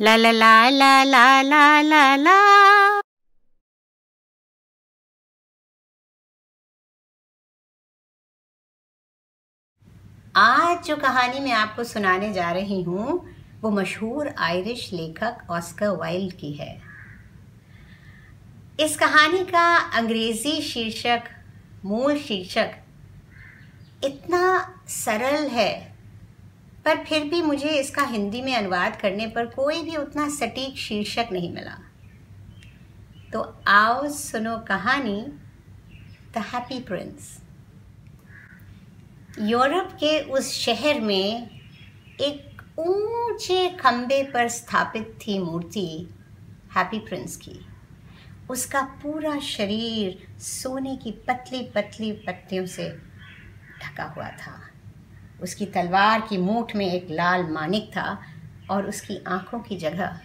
La la la la la la la la. आज जो कहानी मैं आपको सुनाने जा रही हूँ, वो मशहूर आयरिश लेखक ऑस्कर वाइल्ड की है इस कहानी का अंग्रेज़ी शीर्षक, मूल शीर्षक इतना सरल है पर फिर भी मुझे इसका हिंदी में अनुवाद करने पर कोई भी उतना सटीक शीर्षक नहीं मिला। तो आओ सुनो कहानी द हैप्पी प्रिंस यूरोप के उस शहर में एक ऊँचे खंबे पर स्थापित थी मूर्ति हैप्पी प्रिंस की। उसका पूरा शरीर सोने की पतली पतली पत्तियों से ढका हुआ था। उसकी तलवार की मूठ में एक लाल मानिक था और उसकी आँखों की जगह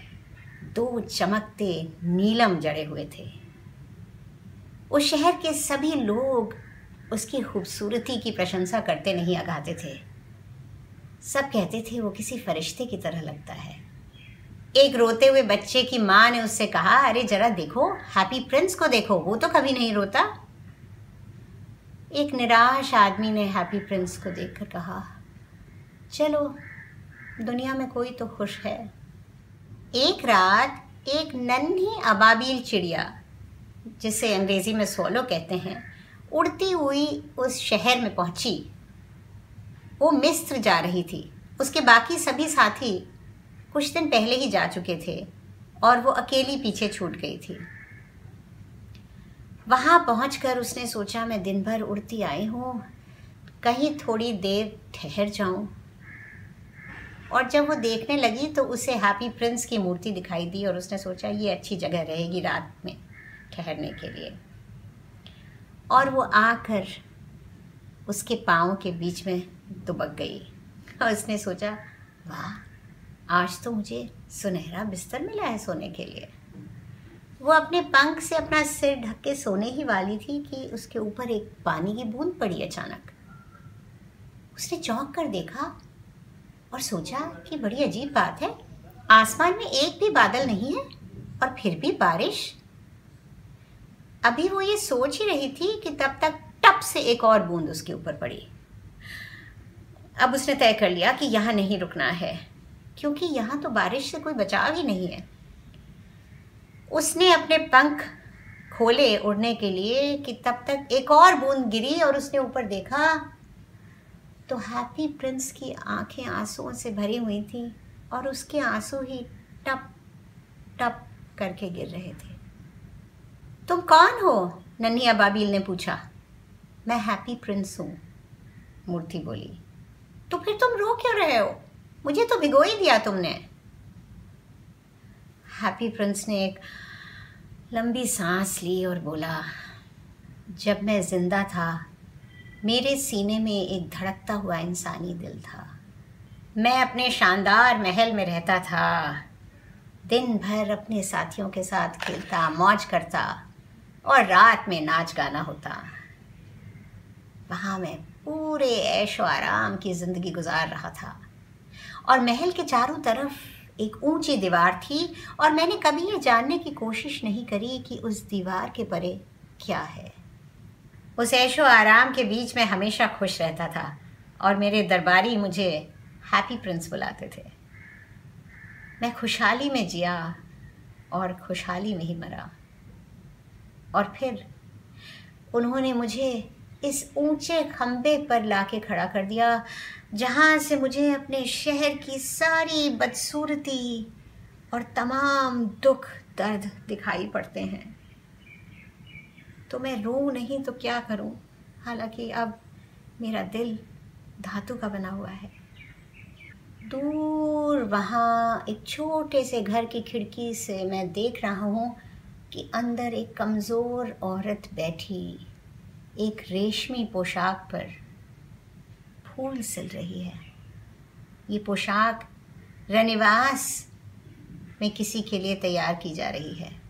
दो चमकते नीलम जड़े हुए थे। उस शहर के सभी लोग उसकी खूबसूरती की प्रशंसा करते नहीं अगाते थे। सब कहते थे, वो किसी फरिश्ते की तरह लगता है। एक रोते हुए बच्चे की माँ ने उससे कहा, अरे जरा देखो, हैप्पी प्रिंस को देखो, वो तो कभी नहीं रोता। एक निराश आदमी ने हैप्पी प्रिंस को देखकर कहा, चलो, दुनिया में कोई तो खुश है। एक रात, एक नन्ही अबाबील चिड़िया, जिसे अंग्रेज़ी में सोलो कहते हैं, उड़ती हुई उस शहर में पहुँची। वो मिस्र जा रही थी। उसके बाकी सभी साथी कुछ दिन पहले ही जा चुके थे और वो अकेली पीछे छूट गई थी। वहाँ पहुँच उसने सोचा, मैं दिन भर उड़ती आई हूँ, कहीं थोड़ी देर ठहर जाऊँ। और जब वो देखने लगी तो उसे हैप्पी प्रिंस की मूर्ति दिखाई दी और उसने सोचा, ये अच्छी जगह रहेगी रात में ठहरने के लिए। और वो आकर उसके पाँव के बीच में दुबक गई और उसने सोचा, वाह, आज तो मुझे सुनहरा बिस्तर मिला है सोने के लिए। वो अपने पंख से अपना सिर ढक के सोने ही वाली थी कि उसके ऊपर एक पानी की बूंद पड़ी अचानक। उसने चौंक कर देखा और सोचा कि बड़ी अजीब बात है। आसमान में एक भी बादल नहीं है और फिर भी बारिश। अभी वो ये सोच ही रही थी कि तब तक टप से एक और बूंद उसके ऊपर पड़ी। अब उसने तय कर लिया कि यहाँ नहीं रुकना है, क्योंकि यहाँ तो बारिश से कोई बचाव ही नहीं है। उसने अपने पंख खोले उड़ने के लिए कि तब तक एक और बूंद गिरी और उसने ऊपर देखा तो हैप्पी प्रिंस की आँखें आंसुओं से भरी हुई थी और उसके आँसू ही टप टप करके गिर रहे थे। तुम कौन हो? नन्ही अबाबील ने पूछा। मैं हैप्पी प्रिंस हूँ, मूर्ति बोली। तो फिर तुम रो क्यों रहे हो? मुझे तो भिगो ही दिया तुमने। हैप्पी प्रिंस ने एक लंबी सांस ली और बोला, जब मैं ज़िंदा था, मेरे सीने में एक धड़कता हुआ इंसानी दिल था। मैं अपने शानदार महल में रहता था। दिन भर अपने साथियों के साथ खेलता, मौज करता और रात में नाच गाना होता। वहाँ मैं पूरे ऐशो आराम की ज़िंदगी गुजार रहा था और महल के चारों तरफ़ एक ऊँची दीवार थी और मैंने कभी ये जानने की कोशिश नहीं करी कि उस दीवार के परे क्या है। उस ऐशो आराम के बीच में हमेशा खुश रहता था और मेरे दरबारी मुझे हैप्पी प्रिंस बुलाते थे। मैं खुशहाली में जिया और खुशहाली में ही मरा। और फिर उन्होंने मुझे इस ऊँचे खंबे पर लाके खड़ा कर दिया, जहाँ से मुझे अपने शहर की सारी बदसूरती और तमाम दुख, दर्द दिखाई पड़ते हैं। तो मैं रो नहीं तो क्या करूँ? हालाँकि अब मेरा दिल धातु का बना हुआ है। दूर वहाँ एक छोटे से घर की खिड़की से मैं देख रहा हूँ कि अंदर एक कमज़ोर औरत बैठी। एक रेशमी पोशाक पर फूल सिल रही है। ये पोशाक रनिवास में किसी के लिए तैयार की जा रही है।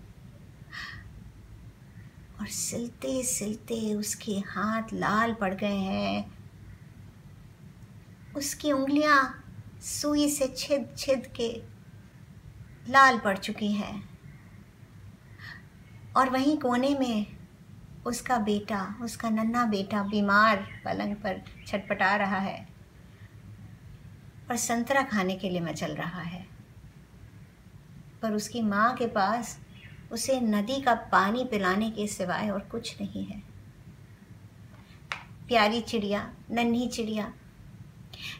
और सिलते सिलते उसके हाथ लाल पड़ गए हैं। उसकी उंगलियाँ सुई से छिद छिद के लाल पड़ चुकी है। और वहीं कोने में उसका बेटा, उसका नन्हा बेटा बीमार पलंग पर छटपटा रहा है और संतरा खाने के लिए मचल रहा है। पर उसकी माँ के पास उसे नदी का पानी पिलाने के सिवाय और कुछ नहीं है। प्यारी चिड़िया, नन्ही चिड़िया,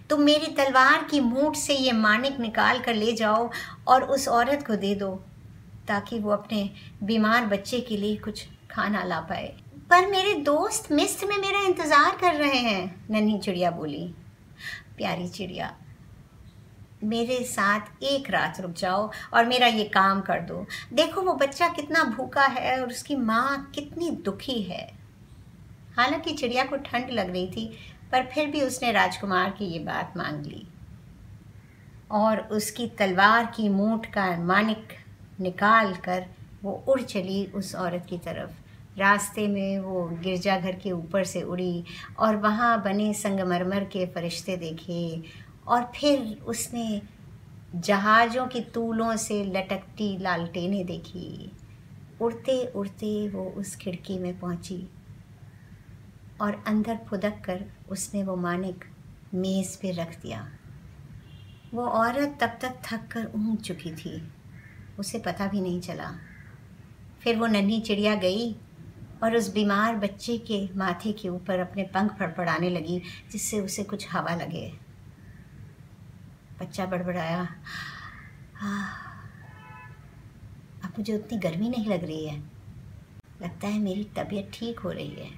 तुम मेरी तलवार की मूठ से ये मानिक निकाल कर ले जाओ और उस औरत को दे दो, ताकि वो अपने बीमार बच्चे के लिए कुछ खाना ला पाए। पर मेरे दोस्त मिस्र में मेरा इंतज़ार कर रहे हैं, नन्ही चिड़िया बोली। प्यारी चिड़िया, मेरे साथ एक रात रुक जाओ और मेरा ये काम कर दो। देखो वो बच्चा कितना भूखा है और उसकी माँ कितनी दुखी है। हालाँकि चिड़िया को ठंड लग रही थी, पर फिर भी उसने राजकुमार की ये बात मांग ली। और उसकी तलवार की मूठ का मानिक निकाल कर वो उड़ चली उस औरत की तरफ़। रास्ते में वो गिरजाघर के ऊपर से उड़ी और वहाँ बने संगमरमर के फरिश्ते देखे और फिर उसने जहाज़ों की तूलों से लटकती लालटेनें देखी। उड़ते उड़ते वो उस खिड़की में पहुँची और अंदर फुदक कर उसने वो मानिक मेज़ पे रख दिया। वो औरत तब तक थक कर ऊँग चुकी थी। उसे पता भी नहीं चला। फिर वो नन्ही चिड़िया गई और उस बीमार बच्चे के माथे के ऊपर अपने पंख फड़फड़ाने लगी, जिससे उसे कुछ हवा लगे। बच्चा बड़बड़ाया अब मुझे उतनी गर्मी नहीं लग रही है? लगता है मेरी तबीयत ठीक हो रही है।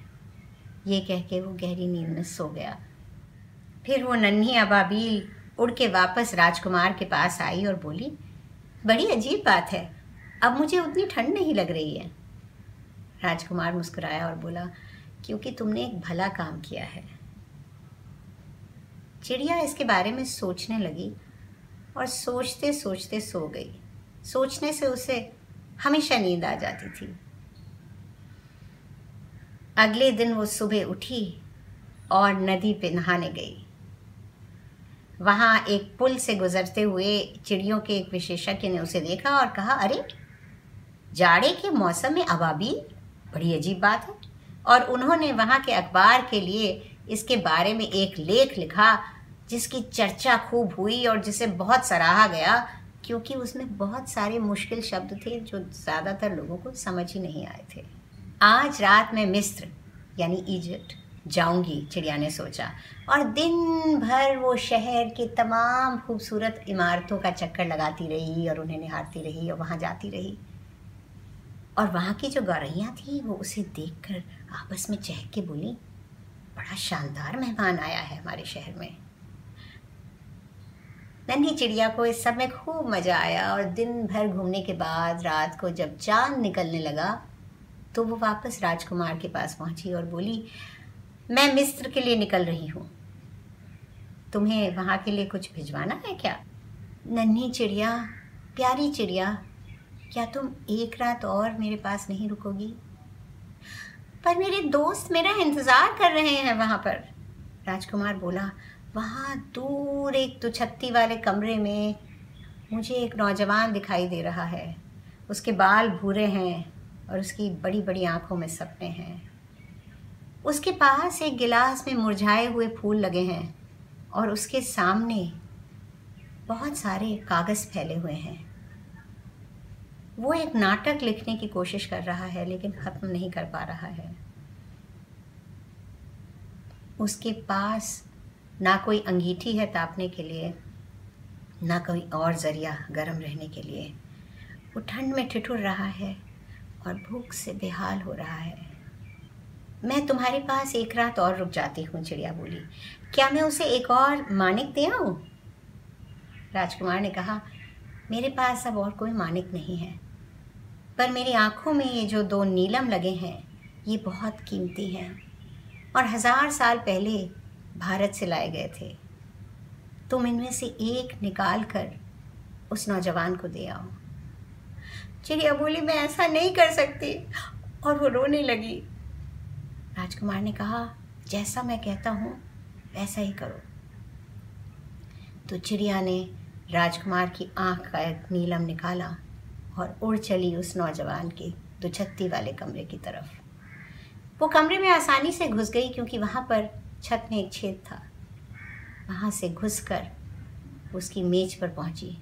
ये कह के वो गहरी नींद में सो गया। फिर वो नन्ही अबाबील उड़ के वापस राजकुमार के पास आई और बोली, बड़ी अजीब बात है। अब मुझे उतनी ठंड नहीं लग रही है। राजकुमार मुस्कुराया और बोला, क्योंकि तुमने एक भला काम किया है। चिड़िया इसके बारे में सोचने लगी और सोचते सोचते सो गई। सोचने से उसे हमेशा नींद आ जाती थी। अगले दिन वो सुबह उठी और नदी पे नहाने गई। वहाँ एक पुल से गुजरते हुए चिड़ियों के एक विशेषज्ञ ने उसे देखा और कहा, अरे, जाड़े के मौसम में अबाबी बड़ी अजीब बात है। और उन्होंने वहाँ के अखबार के लिए इसके बारे में एक लेख लिखा, जिसकी चर्चा खूब हुई और जिसे बहुत सराहा गया, क्योंकि उसमें बहुत सारे मुश्किल शब्द थे जो ज़्यादातर लोगों को समझ ही नहीं आए थे। आज रात मैं मिस्र, यानी इजिप्ट, जाऊँगी, चिड़िया ने सोचा। और दिन भर वो शहर के तमाम खूबसूरत इमारतों का चक्कर लगाती रही और उन्हें निहारती रही और वहाँ जाती रही। और वहाँ की जो गौरैयाँ थी, वो उसे देखकर आपस में चहक के बोली, बड़ा शानदार मेहमान आया है हमारे शहर में। नन्ही चिड़िया को इस सब में खूब मज़ा आया और दिन भर घूमने के बाद रात को जब चाँद निकलने लगा तो वो वापस राजकुमार के पास पहुँची और बोली, मैं मिस्र के लिए निकल रही हूँ। तुम्हें वहाँ के लिए कुछ भिजवाना है क्या? नन्ही चिड़िया, प्यारी चिड़िया क्या तुम एक रात और मेरे पास नहीं रुकोगी? पर मेरे दोस्त मेरा इंतज़ार कर रहे हैं वहाँ पर। राजकुमार बोला, वहाँ दूर एक तुछत्ती वाले कमरे में मुझे एक नौजवान दिखाई दे रहा है। उसके बाल भूरे हैं और उसकी बड़ी बड़ी आँखों में सपने हैं। उसके पास एक गिलास में मुरझाए हुए फूल लगे हैं और उसके सामने बहुत सारे कागज़ फैले हुए हैं। वो एक नाटक लिखने की कोशिश कर रहा है, लेकिन ख़त्म नहीं कर पा रहा है। उसके पास ना कोई अंगीठी है तापने के लिए, ना कोई और ज़रिया गर्म रहने के लिए। वो ठंड में ठिठुर रहा है और भूख से बेहाल हो रहा है। मैं तुम्हारे पास एक रात और रुक जाती हूँ, चिड़िया बोली। क्या मैं उसे एक और मानिक दे आऊँ? राजकुमार ने कहा मेरे पास अब और कोई मानिक नहीं है। पर मेरी आँखों में ये जो दो नीलम लगे हैं, ये बहुत कीमती हैं और हज़ार साल पहले भारत से लाए गए थे। तुम इनमें से एक निकाल कर उस नौजवान को दे आओ। चिड़िया बोली, मैं ऐसा नहीं कर सकती। और वो रोने लगी। राजकुमार ने कहा, जैसा मैं कहता हूँ, वैसा ही करो। तो चिड़िया ने राजकुमार की आँख का एक नीलम निकाला और उड़ चली उस नौजवान के दुछत्ती वाले कमरे की तरफ़। वो कमरे में आसानी से घुस गई क्योंकि वहाँ पर छत में एक छेद था। वहाँ से घुसकर उसकी मेज पर पहुँची।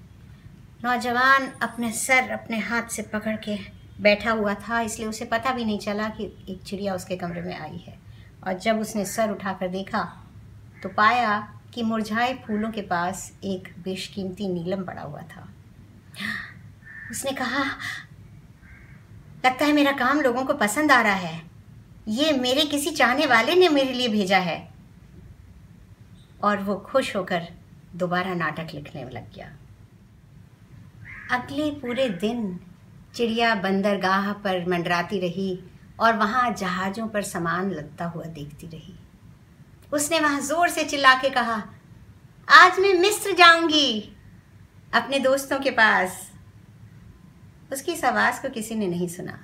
नौजवान अपने सर अपने हाथ से पकड़ के बैठा हुआ था, इसलिए उसे पता भी नहीं चला कि एक चिड़िया उसके कमरे में आई है। और जब उसने सर उठाकर देखा तो पाया कि मुरझाए फूलों के पास एक बेशकीमती नीलम पड़ा हुआ था। उसने कहा, लगता है मेरा काम लोगों को पसंद आ रहा है। ये मेरे किसी चाहने वाले ने मेरे लिए भेजा है। और वो खुश होकर दोबारा नाटक लिखने में लग गया। अगले पूरे दिन चिड़िया बंदरगाह पर मंडराती रही और वहाँ जहाज़ों पर सामान लगता हुआ देखती रही। उसने वहाँ ज़ोर से चिल्ला के कहा, आज मैं मिस्र जाऊँगी अपने दोस्तों के पास। उसकी इस आवाज़ को किसी ने नहीं सुना।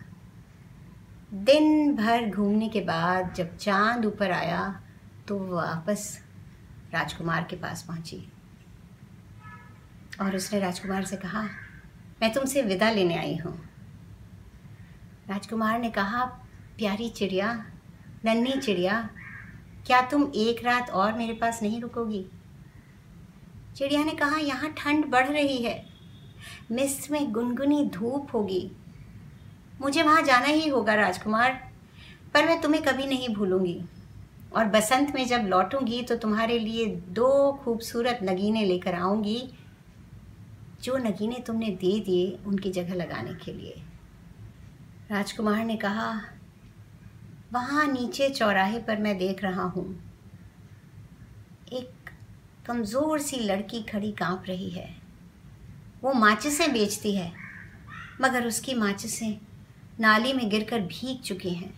दिन भर घूमने के बाद जब चाँद ऊपर आया तो वो वापस राजकुमार के पास पहुँची। और उसने राजकुमार से कहा, मैं तुमसे विदा लेने आई हूँ। राजकुमार ने कहा, प्यारी चिड़िया, नन्ही चिड़िया क्या तुम एक रात और मेरे पास नहीं रुकोगी? चिड़िया ने कहा, यहाँ ठंड बढ़ रही है। मिस्र में गुनगुनी धूप होगी। मुझे वहाँ जाना ही होगा, राजकुमार, पर मैं तुम्हें कभी नहीं भूलूँगी। और बसंत में जब लौटूँगी तो तुम्हारे लिए दो खूबसूरत नगीने लेकर आऊँगी, जो नगीने तुमने दे दिए उनकी जगह लगाने के लिए। राजकुमार ने कहा वहाँ नीचे चौराहे पर मैं देख रहा हूँ। एक कमज़ोर सी लड़की खड़ी काँप रही है। वो माचिसें बेचती है, मगर उसकी माचिसें नाली में गिरकर भीग चुकी हैं।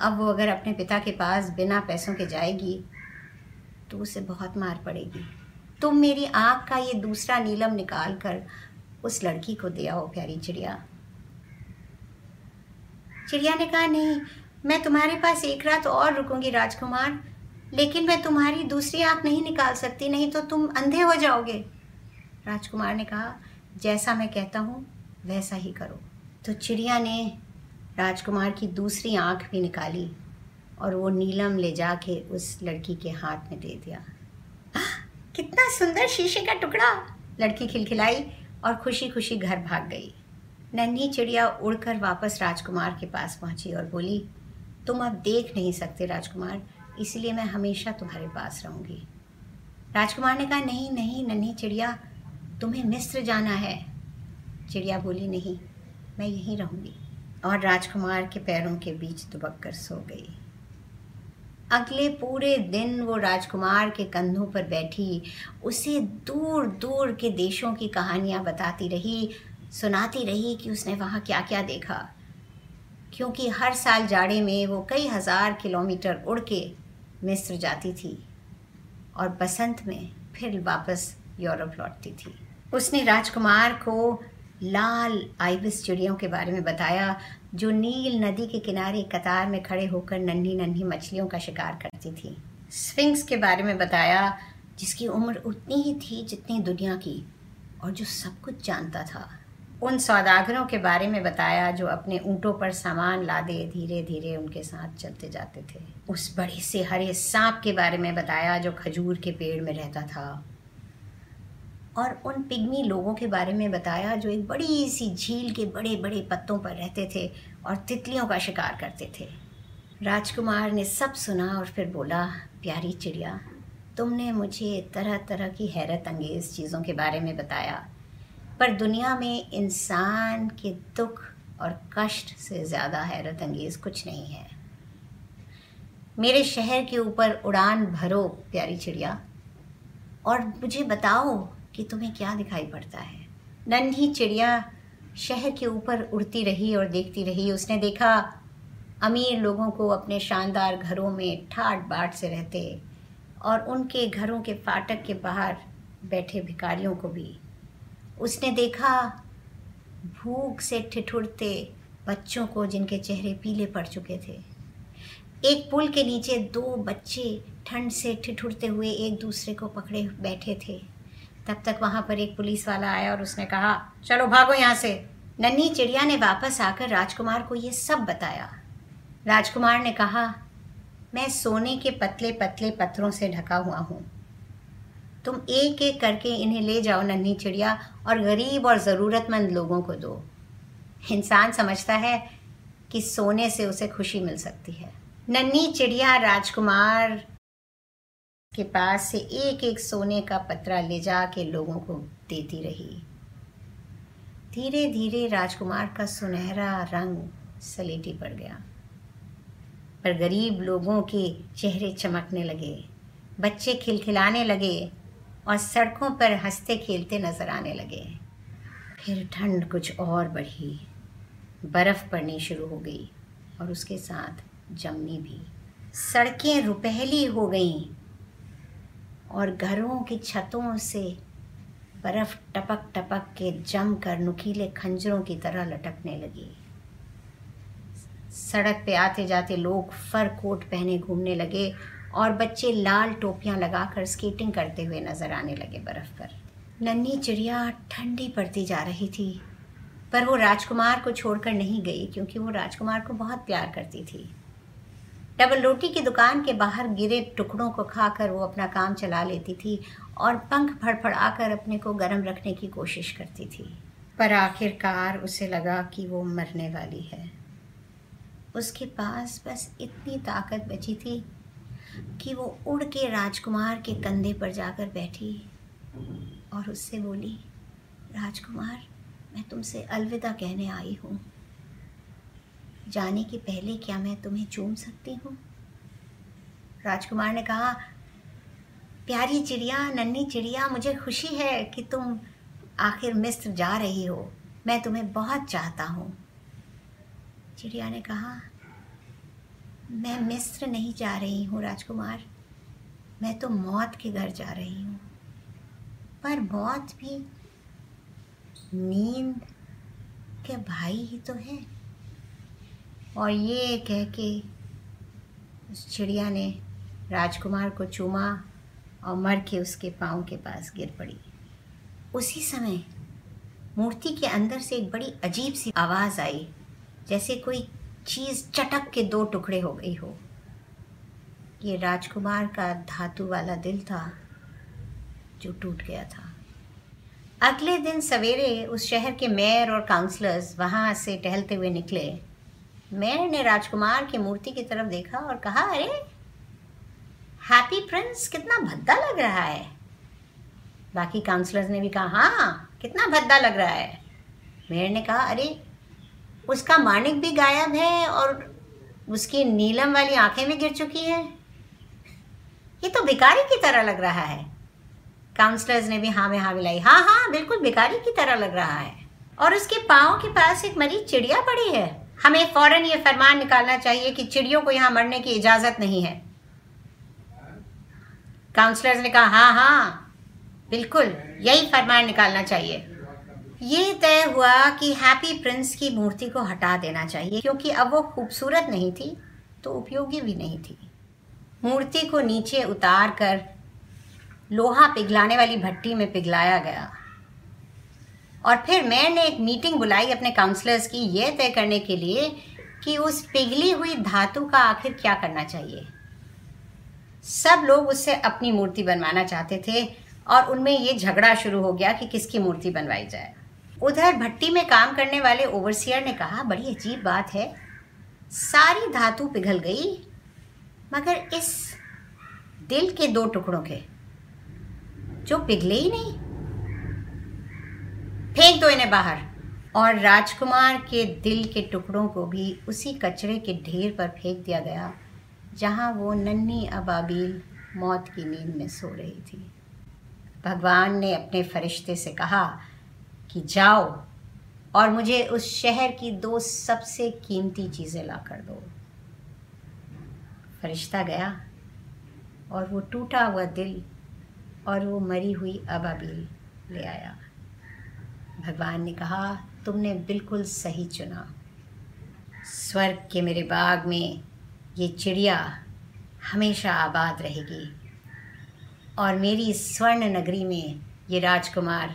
अब वो अगर अपने पिता के पास बिना पैसों के जाएगी तो उसे बहुत मार पड़ेगी। तुम मेरी आँख का ये दूसरा नीलम निकाल कर उस लड़की को दे आओ प्यारी चिड़िया। चिड़िया ने कहा, नहीं, मैं तुम्हारे पास एक रात और रुकूँगी राजकुमार, लेकिन मैं तुम्हारी दूसरी आँख नहीं निकाल सकती, नहीं तो तुम अंधे हो जाओगे। राजकुमार ने कहा, जैसा मैं कहता हूँ, वैसा ही करो। तो चिड़िया ने राजकुमार की दूसरी आँख भी निकाली और वो नीलम ले जाके उस लड़की के हाथ में दे दिया। कितना सुंदर शीशे का टुकड़ा! लड़की खिलखिलाई और खुशी खुशी घर भाग गई। नन्ही चिड़िया उड़कर वापस राजकुमार के पास पहुँची और बोली, तुम अब देख नहीं सकते राजकुमार, इसलिए मैं हमेशा तुम्हारे पास रहूँगी राजकुमार ने कहा, नहीं नहीं, नन्ही चिड़िया, तुम्हें मिस्र जाना है चिड़िया बोली, नहीं, मैं यहीं रहूँगी और राजकुमार के पैरों के बीच दुबक कर सो गई। अगले पूरे दिन वो राजकुमार के कंधों पर बैठी, उसे दूर दूर के देशों की कहानियाँ बताती रही सुनाती रही कि उसने वहाँ क्या क्या देखा। क्योंकि हर साल जाड़े में वो कई हज़ार किलोमीटर उड़ के मिस्र जाती थी और बसंत में फिर वापस यूरोप लौटती थी। उसने राजकुमार को लाल आइबिस चिड़ियों के बारे में बताया, जो नील नदी के किनारे कतार में खड़े होकर नन्ही नन्ही मछलियों का शिकार करती थी। स्विंग्स के बारे में बताया, जिसकी उम्र उतनी ही थी जितनी दुनिया की, और जो सब कुछ जानता था। उन सौदागरों के बारे में बताया जो अपने ऊँटों पर सामान लादे धीरे धीरे उनके साथ चलते जाते थे। उस बड़े से हरे सांप के बारे में बताया जो खजूर के पेड़ में रहता था। और उन पिग्मी लोगों के बारे में बताया जो एक बड़ी सी झील के बड़े बड़े पत्तों पर रहते थे और तितलियों का शिकार करते थे। राजकुमार ने सब सुना और फिर बोला, प्यारी चिड़िया, तुमने मुझे तरह तरह की हैरत अंगेज़ चीज़ों के बारे में बताया। पर दुनिया में इंसान के दुख और कष्ट से ज़्यादा हैरत अंगेज़ कुछ नहीं है। मेरे शहर के ऊपर उड़ान भरो, प्यारी चिड़िया। और मुझे बताओ कि तुम्हें क्या दिखाई पड़ता है? नन्ही चिड़िया शहर के ऊपर उड़ती रही और देखती रही। उसने देखा, अमीर लोगों को अपने शानदार घरों में ठाट बाट से रहते और उनके घरों के फाटक के बाहर बैठे भिकारियों को भी। उसने देखा भूख से ठिठुरते बच्चों को जिनके चेहरे पीले पड़ चुके थे। एक पुल के नीचे दो बच्चे ठंड से ठिठुरते हुए एक दूसरे को पकड़े बैठे थे। तब तक वहाँ पर एक पुलिस वाला आया और उसने कहा, चलो भागो यहाँ से। नन्ही चिड़िया ने वापस आकर राजकुमार को ये सब बताया। राजकुमार ने कहा, मैं सोने के पतले पतले पत्थरों से ढका हुआ हूँ। तुम एक एक करके इन्हें ले जाओ नन्ही चिड़िया और गरीब और ज़रूरतमंद लोगों को दो। इंसान समझता है कि सोने से उसे खुशी मिल सकती है। नन्ही चिड़िया राजकुमार के पास से एक एक सोने का पतरा ले जा के लोगों को देती रही। धीरे धीरे राजकुमार का सुनहरा रंग सलेटी पड़ गया। पर गरीब लोगों के चेहरे चमकने लगे, बच्चे खिलखिलाने लगे और सड़कों पर हँसते खेलते नज़र आने लगे। फिर ठंड कुछ और बढ़ी। बर्फ़ पड़नी शुरू हो गई और उसके साथ जमनी भी। सड़कें रुपहली हो गईं और घरों की छतों से बर्फ़ टपक टपक के जम कर नुकीले खंजरों की तरह लटकने लगी। सड़क पे आते जाते लोग फर कोट पहने घूमने लगे और बच्चे लाल टोपियाँ लगाकर स्केटिंग करते हुए नज़र आने लगे बर्फ़ पर। नन्ही चिड़िया ठंडी पड़ती जा रही थी, पर वो राजकुमार को छोड़कर नहीं गई क्योंकि वो राजकुमार को बहुत प्यार करती थी। डबल रोटी की दुकान के बाहर गिरे टुकड़ों को खाकर वो अपना काम चला लेती थी और पंख फड़फड़ाकर अपने को गर्म रखने की कोशिश करती थी। पर आखिरकार उसे लगा कि वो मरने वाली है। उसके पास बस इतनी ताकत बची थी कि वो उड़ के राजकुमार के कंधे पर जाकर बैठी और उससे बोली, राजकुमार, मैं तुमसे अलविदा कहने आई हूँ। जाने के पहले क्या मैं तुम्हें चूम सकती हूँ? राजकुमार ने कहा, प्यारी चिड़िया, नन्ही चिड़िया, मुझे खुशी है कि तुम आखिर मिस्र जा रही हो। मैं तुम्हें बहुत चाहता हूँ। चिड़िया ने कहा मैं मिस्र नहीं जा रही हूँ राजकुमार। मैं तो मौत के घर जा रही हूँ। पर मौत भी नींद के भाई ही तो है। और ये कह के उस चिड़िया ने राजकुमार को चूमा और मर के उसके पाँव के पास गिर पड़ी। उसी समय मूर्ति के अंदर से एक बड़ी अजीब सी आवाज़ आई, जैसे कोई चीज़ चटक के दो टुकड़े हो गई हो। ये राजकुमार का धातु वाला दिल था, जो टूट गया था। अगले दिन सवेरे उस शहर के मेयर और काउंसलर्स वहाँ से टहलते हुए निकले। मेयर ने राजकुमार की मूर्ति की तरफ़ देखा और कहा, अरे, हैप्पी प्रिंस, कितना भद्दा लग रहा है। बाकी काउंसलर्स ने भी कहा हाँ कितना भद्दा लग रहा है। मेयर ने कहा, अरे उसका मानिक भी गायब है और उसकी नीलम वाली आँखें भी गिर चुकी हैं। ये तो भिकारी की तरह लग रहा है। काउंसलर्स ने भी हाँ में हाँ मिलाई। हाँ हाँ बिल्कुल भिकारी की तरह लग रहा है। और उसके पाँव के पास एक मरी चिड़िया पड़ी है। हमें फ़ौरन ये फरमान निकालना चाहिए कि चिड़ियों को यहाँ मरने की इजाज़त नहीं है। काउंसलर्स ने कहा हाँ हाँ बिल्कुल, यही फरमान निकालना चाहिए। ये तय हुआ कि हैप्पी प्रिंस की मूर्ति को हटा देना चाहिए, क्योंकि अब वो खूबसूरत नहीं थी तो उपयोगी भी नहीं थी। मूर्ति को नीचे उतार कर लोहा पिघलाने वाली भट्टी में पिघलाया गया। और फिर मैंने एक मीटिंग बुलाई अपने काउंसलर्स की, ये तय करने के लिए कि उस पिघली हुई धातु का आखिर क्या करना चाहिए। सब लोग उससे अपनी मूर्ति बनवाना चाहते थे, और उनमें ये झगड़ा शुरू हो गया कि किसकी मूर्ति बनवाई जाए। उधर भट्टी में काम करने वाले ओवरसियर ने कहा, बड़ी अजीब बात है। सारी धातु पिघल गई, मगर इस दिल के दो टुकड़ों के, जो पिघले ही नहीं, फेंक दो इन्हें बाहर। और राजकुमार के दिल के टुकड़ों को भी उसी कचरे के ढेर पर फेंक दिया गया, जहाँ वो नन्ही अबाबील मौत की नींद में सो रही थी। भगवान ने अपने फरिश्ते से कहा कि जाओ और मुझे उस शहर की दो सबसे कीमती चीज़ें ला कर दो। फरिश्ता गया और वो टूटा हुआ दिल और वो मरी हुई अबाबील ले आया। भगवान ने कहा, तुमने बिल्कुल सही चुना। स्वर्ग के मेरे बाग में ये चिड़िया हमेशा आबाद रहेगी और मेरी स्वर्ण नगरी में ये राजकुमार